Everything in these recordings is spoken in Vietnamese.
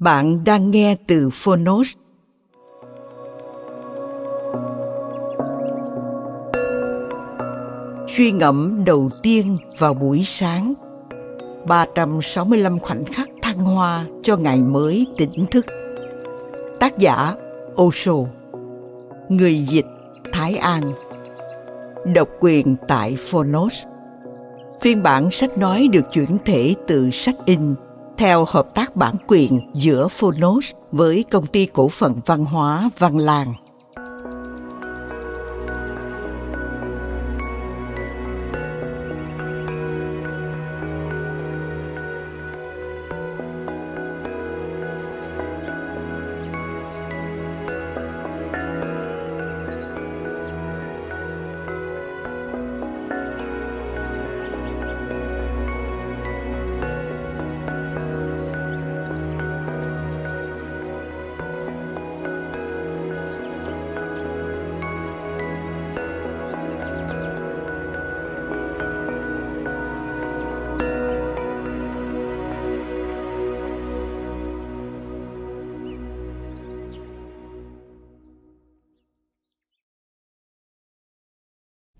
Bạn đang nghe từ Phonos. Suy ngẫm đầu tiên vào buổi sáng 365 khoảnh khắc thăng hoa cho ngày mới tỉnh thức. Tác giả Osho, Người dịch Thái An. Độc quyền tại Phonos. Phiên bản sách nói được chuyển thể từ sách in theo hợp tác bản quyền giữa Phonos với công ty cổ phần văn hóa Văn làng.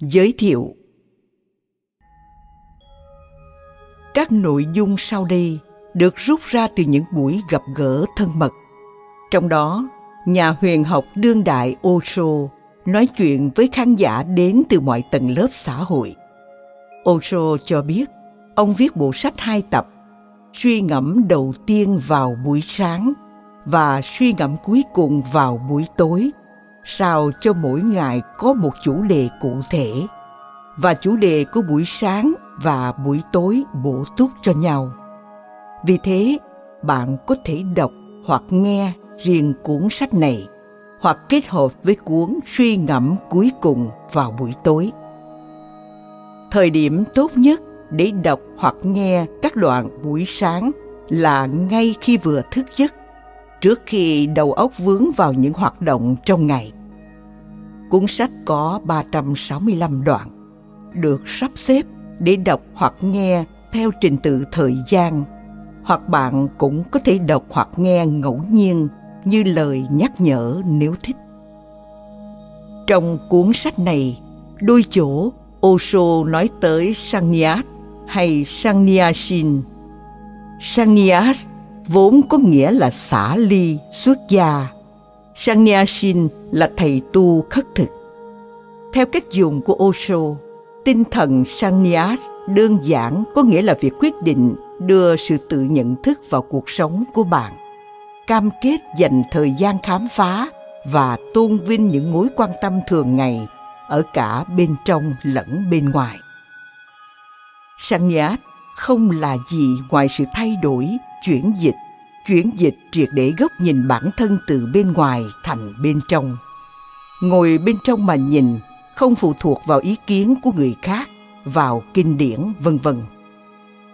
Giới thiệu Các nội dung sau đây được rút ra từ những buổi gặp gỡ thân mật. Trong đó, nhà huyền học đương đại Osho nói chuyện với khán giả đến từ mọi tầng lớp xã hội. Osho cho biết, ông viết bộ sách hai tập, suy ngẫm đầu tiên vào buổi sáng và suy ngẫm cuối cùng vào buổi tối sao cho mỗi ngày có một chủ đề cụ thể và chủ đề của buổi sáng và buổi tối bổ túc cho nhau. Vì thế, bạn có thể đọc hoặc nghe riêng cuốn sách này hoặc kết hợp với cuốn suy ngẫm cuối cùng vào buổi tối. Thời điểm tốt nhất để đọc hoặc nghe các đoạn buổi sáng là ngay khi vừa thức giấc trước khi đầu óc vướng vào những hoạt động trong ngày. Cuốn sách có 365 đoạn, được sắp xếp để đọc hoặc nghe theo trình tự thời gian, hoặc bạn cũng có thể đọc hoặc nghe ngẫu nhiên như lời nhắc nhở nếu thích. Trong cuốn sách này, đôi chỗ Osho nói tới Sannyas hay Sannyashin. Sannyas vốn có nghĩa là xả ly, xuất gia. Sannyasin là thầy tu khất thực. Theo cách dùng của Osho, tinh thần sannyas đơn giản có nghĩa là việc quyết định đưa sự tự nhận thức vào cuộc sống của bạn. Cam kết dành thời gian khám phá và tôn vinh những mối quan tâm thường ngày ở cả bên trong lẫn bên ngoài. Sannyas không là gì ngoài sự thay đổi, chuyển dịch chuyển dịch triệt để góc nhìn bản thân từ bên ngoài thành bên trong. Ngồi bên trong mà nhìn, không phụ thuộc vào ý kiến của người khác, vào kinh điển, vân vân.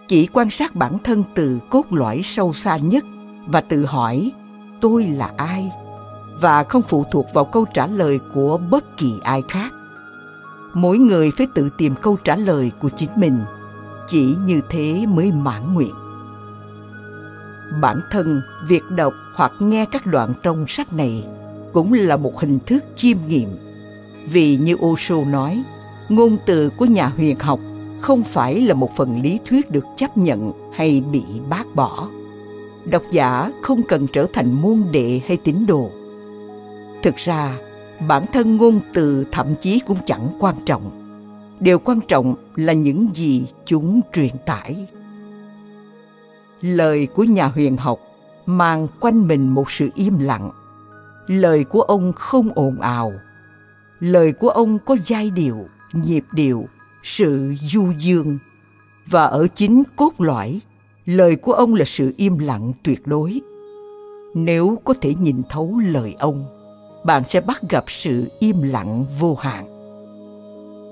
Chỉ quan sát bản thân từ cốt lõi sâu xa nhất và tự hỏi, tôi là ai? và không phụ thuộc vào câu trả lời của bất kỳ ai khác. Mỗi người phải tự tìm câu trả lời của chính mình, chỉ như thế mới mãn nguyện bản thân, việc đọc hoặc nghe các đoạn trong sách này cũng là một hình thức chiêm nghiệm. Vì như Osho nói, ngôn từ của nhà huyền học không phải là một phần lý thuyết được chấp nhận hay bị bác bỏ. Độc giả không cần trở thành môn đệ hay tín đồ. Thực ra, bản thân ngôn từ thậm chí cũng chẳng quan trọng. Điều quan trọng là những gì chúng truyền tải lời của nhà huyền học mang quanh mình một sự im lặng. Lời của ông không ồn ào. Lời của ông có giai điệu, nhịp điệu, sự du dương. Và ở chính cốt lõi, lời của ông là sự im lặng tuyệt đối. Nếu có thể nhìn thấu lời ông, bạn sẽ bắt gặp sự im lặng vô hạn.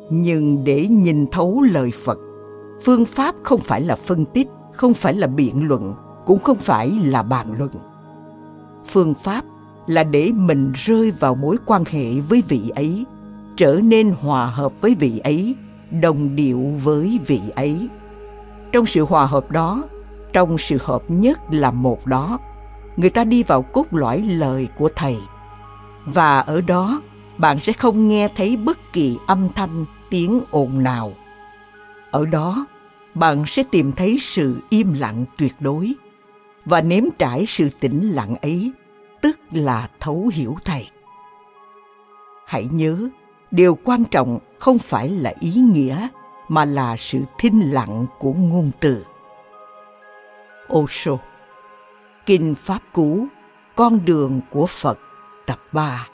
Nhưng để nhìn thấu lời phật, phương pháp không phải là phân tích không phải là biện luận, cũng không phải là bàn luận. Phương pháp là để mình rơi vào mối quan hệ với vị ấy, trở nên hòa hợp với vị ấy, đồng điệu với vị ấy. Trong sự hòa hợp đó, trong sự hợp nhất là một đó, người ta đi vào cốt lõi lời của thầy. Và ở đó, bạn sẽ không nghe thấy bất kỳ âm thanh, tiếng ồn nào. Ở đó bạn sẽ tìm thấy sự im lặng tuyệt đối. Và nếm trải sự tĩnh lặng ấy, tức là thấu hiểu thầy. Hãy nhớ, điều quan trọng không phải là ý nghĩa, mà là sự thinh lặng của ngôn từ. Osho Kinh Pháp Cú, Con đường của Phật, tập 3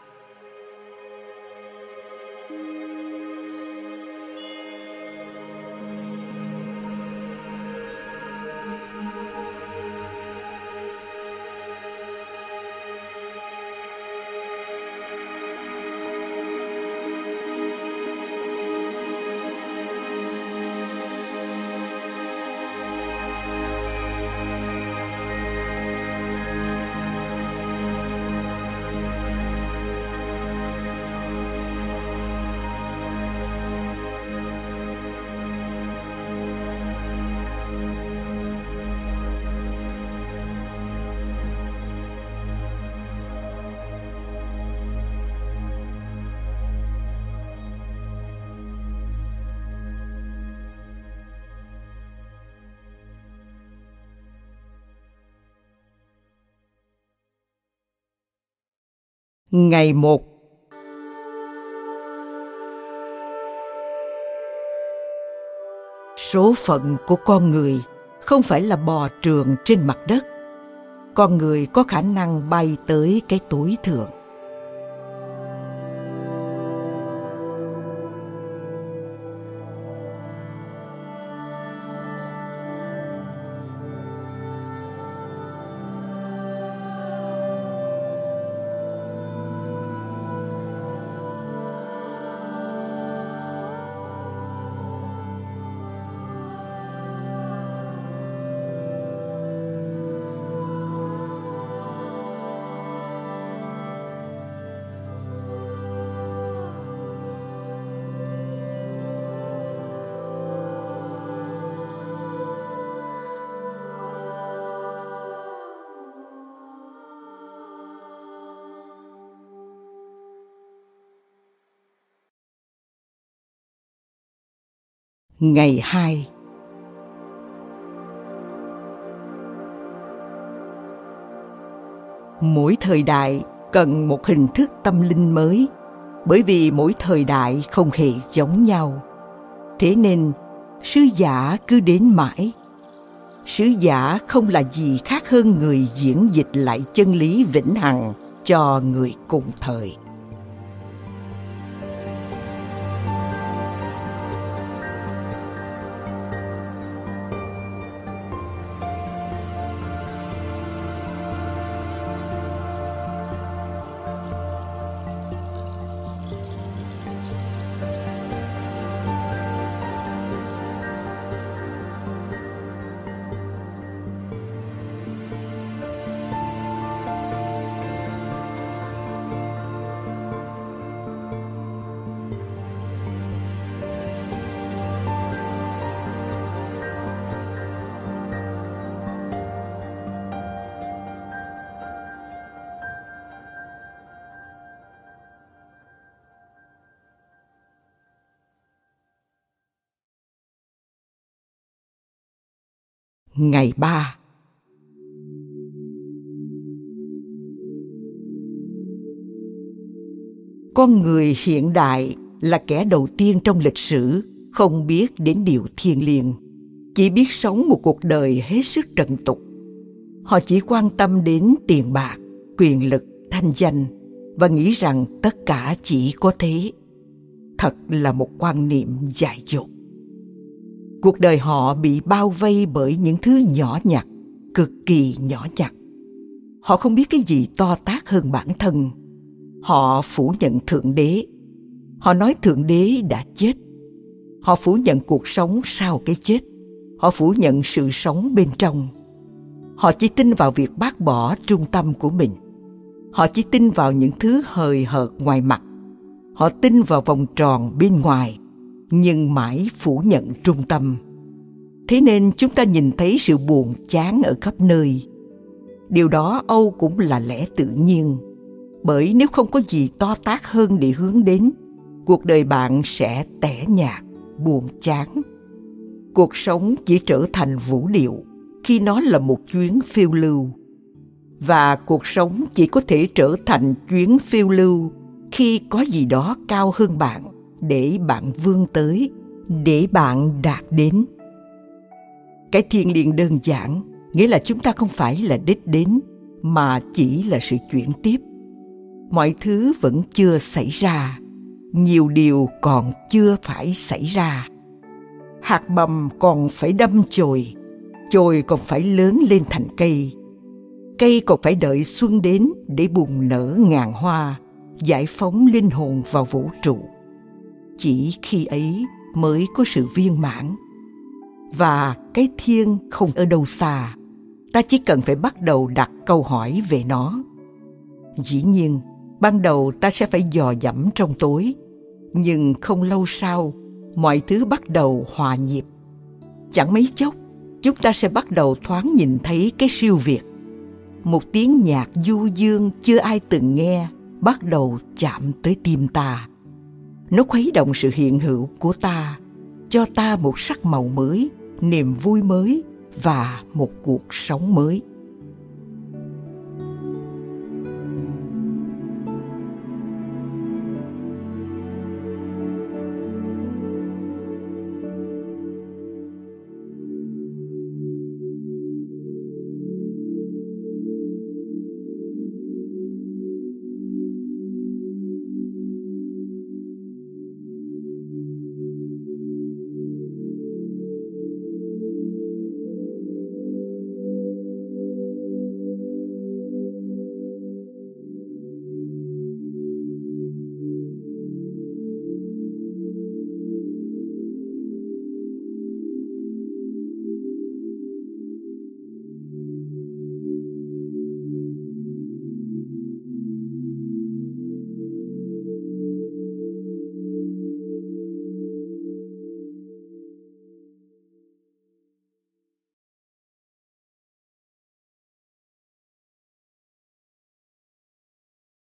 Ngày một Số phận của con người không phải là bò trường trên mặt đất. Con người có khả năng bay tới cái tối thượng. Ngày 2 Mỗi thời đại cần một hình thức tâm linh mới bởi vì mỗi thời đại không hề giống nhau. Thế nên, sứ giả cứ đến mãi. Sứ giả không là gì khác hơn người diễn dịch lại chân lý vĩnh hằng cho người cùng thời. Ngày 3 Con người hiện đại là kẻ đầu tiên trong lịch sử không biết đến điều thiêng liêng, chỉ biết sống một cuộc đời hết sức trần tục. Họ chỉ quan tâm đến tiền bạc, quyền lực, thanh danh và nghĩ rằng tất cả chỉ có thế. Thật là một quan niệm dại dột. Cuộc đời họ bị bao vây bởi những thứ nhỏ nhặt, cực kỳ nhỏ nhặt. Họ không biết cái gì to tác hơn bản thân. Họ phủ nhận Thượng Đế. Họ nói Thượng Đế đã chết. Họ phủ nhận cuộc sống sau cái chết. Họ phủ nhận sự sống bên trong. Họ chỉ tin vào việc bác bỏ trung tâm của mình. Họ chỉ tin vào những thứ hời hợt ngoài mặt. Họ tin vào vòng tròn bên ngoài nhưng mãi phủ nhận trung tâm. Thế nên chúng ta nhìn thấy sự buồn chán ở khắp nơi. Điều đó âu cũng là lẽ tự nhiên, bởi nếu không có gì to tát hơn để hướng đến, cuộc đời bạn sẽ tẻ nhạt, buồn chán. Cuộc sống chỉ trở thành vũ điệu khi nó là một chuyến phiêu lưu, và cuộc sống chỉ có thể trở thành chuyến phiêu lưu khi có gì đó cao hơn bạn để bạn vươn tới, để bạn đạt đến. Cái thiên liêng đơn giản, nghĩa là chúng ta không phải là đích đến, mà chỉ là sự chuyển tiếp. Mọi thứ vẫn chưa xảy ra, nhiều điều còn chưa phải xảy ra. Hạt mầm còn phải đâm chồi chồi còn phải lớn lên thành cây. Cây còn phải đợi xuân đến để bùng nở ngàn hoa, giải phóng linh hồn vào vũ trụ chỉ khi ấy mới có sự viên mãn. Và cái thiên không ở đâu xa, ta chỉ cần phải bắt đầu đặt câu hỏi về nó. Dĩ nhiên, ban đầu ta sẽ phải dò dẫm trong tối, nhưng không lâu sau, mọi thứ bắt đầu hòa nhịp. Chẳng mấy chốc, chúng ta sẽ bắt đầu thoáng nhìn thấy cái siêu việt. Một tiếng nhạc du dương chưa ai từng nghe bắt đầu chạm tới tim ta nó khuấy động sự hiện hữu của ta, cho ta một sắc màu mới, niềm vui mới và một cuộc sống mới.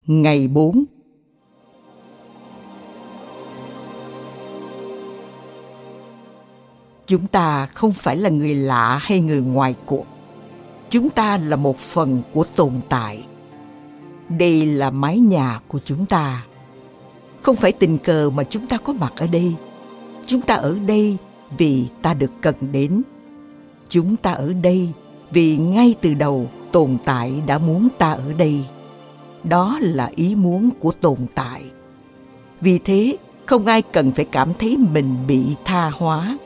Ngày 4 Chúng ta không phải là người lạ hay người ngoài cuộc. Chúng ta là một phần của tồn tại. Đây là mái nhà của chúng ta. Không phải tình cờ mà chúng ta có mặt ở đây. Chúng ta ở đây vì ta được cần đến. Chúng ta ở đây vì ngay từ đầu tồn tại đã muốn ta ở đây đó là ý muốn của tồn tại. Vì thế, không ai cần phải cảm thấy mình bị tha hóa.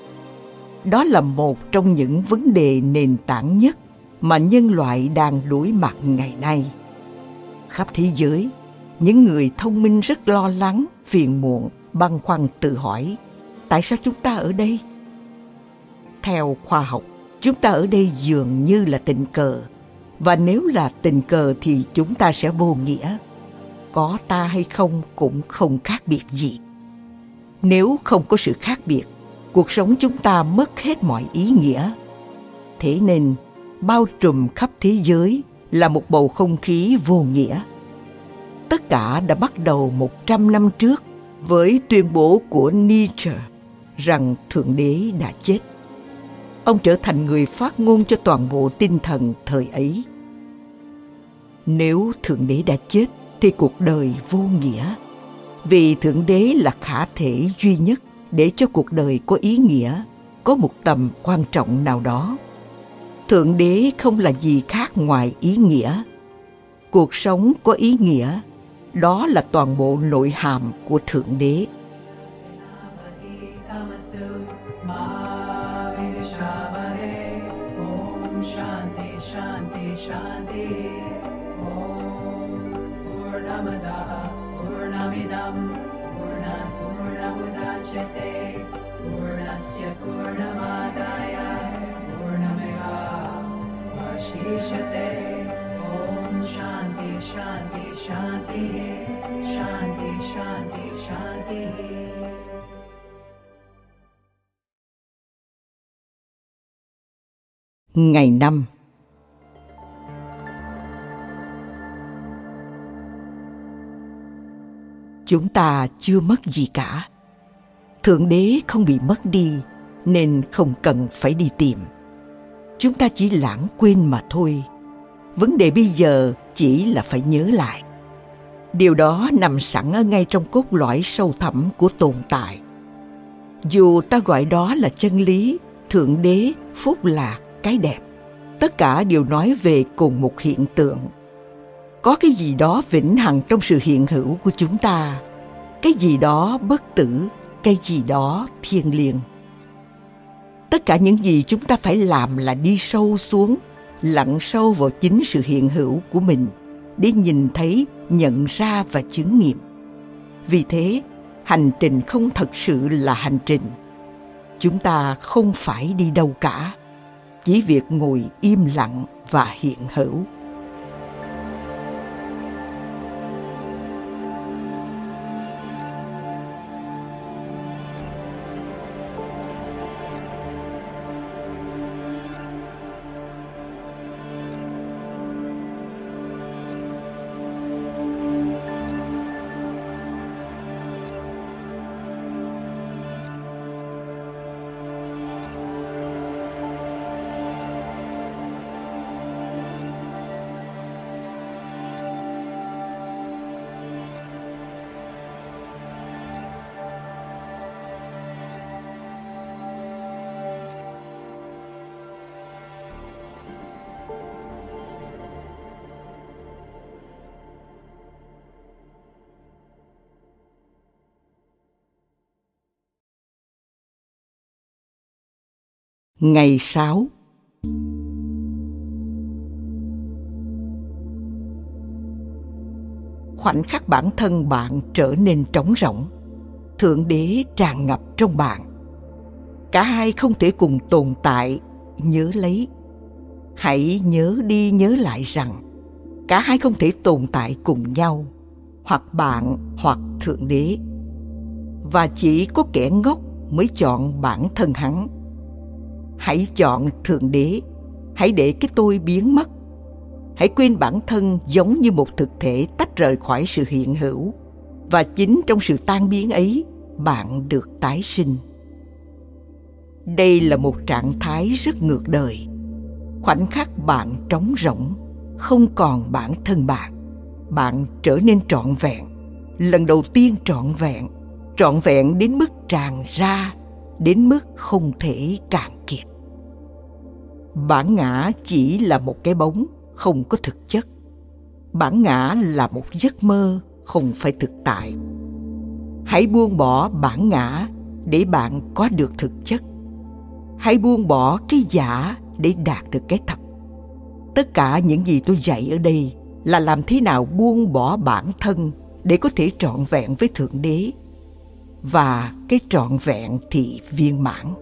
Đó là một trong những vấn đề nền tảng nhất mà nhân loại đang đối mặt ngày nay. Khắp thế giới, những người thông minh rất lo lắng, phiền muộn, băn khoăn tự hỏi, tại sao chúng ta ở đây? Theo khoa học, chúng ta ở đây dường như là tình cờ và nếu là tình cờ thì chúng ta sẽ vô nghĩa. Có ta hay không cũng không khác biệt gì. Nếu không có sự khác biệt, cuộc sống chúng ta mất hết mọi ý nghĩa. Thế nên, bao trùm khắp thế giới là một bầu không khí vô nghĩa. Tất cả đã bắt đầu một trăm năm trước với tuyên bố của Nietzsche rằng Thượng Đế đã chết ông trở thành người phát ngôn cho toàn bộ tinh thần thời ấy. Nếu Thượng Đế đã chết thì cuộc đời vô nghĩa. Vì Thượng Đế là khả thể duy nhất để cho cuộc đời có ý nghĩa, có một tầm quan trọng nào đó. Thượng Đế không là gì khác ngoài ý nghĩa. Cuộc sống có ý nghĩa, đó là toàn bộ nội hàm của Thượng Đế. Ngày năm Chúng ta chưa mất gì cả. Thượng đế không bị mất đi nên không cần phải đi tìm. Chúng ta chỉ lãng quên mà thôi. Vấn đề bây giờ chỉ là phải nhớ lại. Điều đó nằm sẵn ở ngay trong cốt lõi sâu thẳm của tồn tại. Dù ta gọi đó là chân lý, thượng đế, phúc lạc, cái đẹp, tất cả đều nói về cùng một hiện tượng. Có cái gì đó vĩnh hằng trong sự hiện hữu của chúng ta cái gì đó bất tử cái gì đó thiêng liêng. Tất cả những gì chúng ta phải làm là đi sâu xuống lặn sâu vào chính sự hiện hữu của mình để nhìn thấy nhận ra và chứng nghiệm. Vì thế hành trình không thật sự là hành trình. Chúng ta không phải đi đâu cả chỉ việc ngồi im lặng và hiện hữu. Ngày 6 Khoảnh khắc bản thân bạn trở nên trống rỗng, Thượng đế tràn ngập trong bạn. Cả hai không thể cùng tồn tại, Nhớ lấy. Hãy nhớ đi nhớ lại rằng, Cả hai không thể tồn tại cùng nhau, Hoặc bạn hoặc Thượng Đế. Và chỉ có kẻ ngốc mới chọn bản thân hắn hãy chọn thượng đế. Hãy để cái tôi biến mất. Hãy quên bản thân giống như một thực thể tách rời khỏi sự hiện hữu. Và chính trong sự tan biến ấy, bạn được tái sinh. Đây là một trạng thái rất ngược đời. Khoảnh khắc bạn trống rỗng, không còn bản thân bạn bạn trở nên trọn vẹn. Lần đầu tiên trọn vẹn trọn vẹn đến mức tràn ra, đến mức không thể cạn bản ngã chỉ là một cái bóng, không có thực chất. Bản ngã là một giấc mơ, không phải thực tại. Hãy buông bỏ bản ngã để bạn có được thực chất. Hãy buông bỏ cái giả để đạt được cái thật. Tất cả những gì tôi dạy ở đây là làm thế nào buông bỏ bản thân để có thể trọn vẹn với thượng đế. Và cái trọn vẹn thì viên mãn.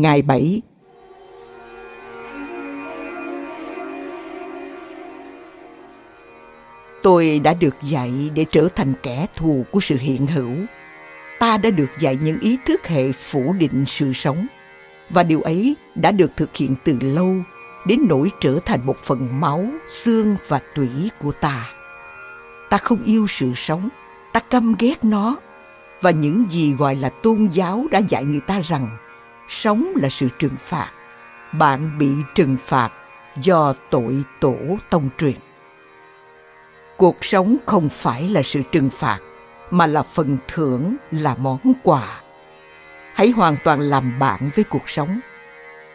Ngày 7 Tôi đã được dạy để trở thành kẻ thù của sự hiện hữu. Ta đã được dạy những ý thức hệ phủ định sự sống. Và điều ấy đã được thực hiện từ lâu đến nỗi trở thành một phần máu, xương và tủy của ta. Ta không yêu sự sống, ta căm ghét nó. Và những gì gọi là tôn giáo đã dạy người ta rằng sống là sự trừng phạt. Bạn bị trừng phạt do tội tổ tông truyền. Cuộc sống không phải là sự trừng phạt, mà là phần thưởng, là món quà. Hãy hoàn toàn làm bạn với cuộc sống.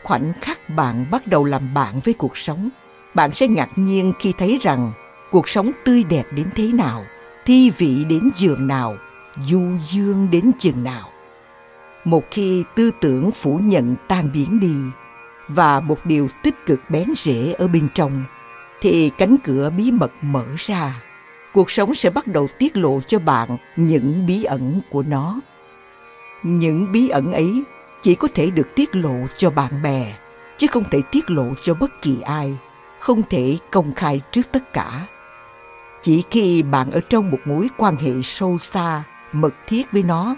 Khoảnh khắc bạn bắt đầu làm bạn với cuộc sống, bạn sẽ ngạc nhiên khi thấy rằng cuộc sống tươi đẹp đến thế nào, thi vị đến giường nào, du dương đến chừng nào một khi tư tưởng phủ nhận tan biến đi và một điều tích cực bén rễ ở bên trong, thì cánh cửa bí mật mở ra. Cuộc sống sẽ bắt đầu tiết lộ cho bạn những bí ẩn của nó. Những bí ẩn ấy chỉ có thể được tiết lộ cho bạn bè, chứ không thể tiết lộ cho bất kỳ ai, không thể công khai trước tất cả. Chỉ khi bạn ở trong một mối quan hệ sâu xa, mật thiết với nó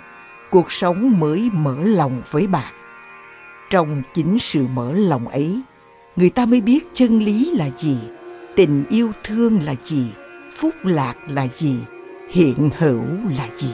cuộc sống mới mở lòng với bạn trong chính sự mở lòng ấy, người ta mới biết chân lý là gì, tình yêu thương là gì, phúc lạc là gì, hiện hữu là gì.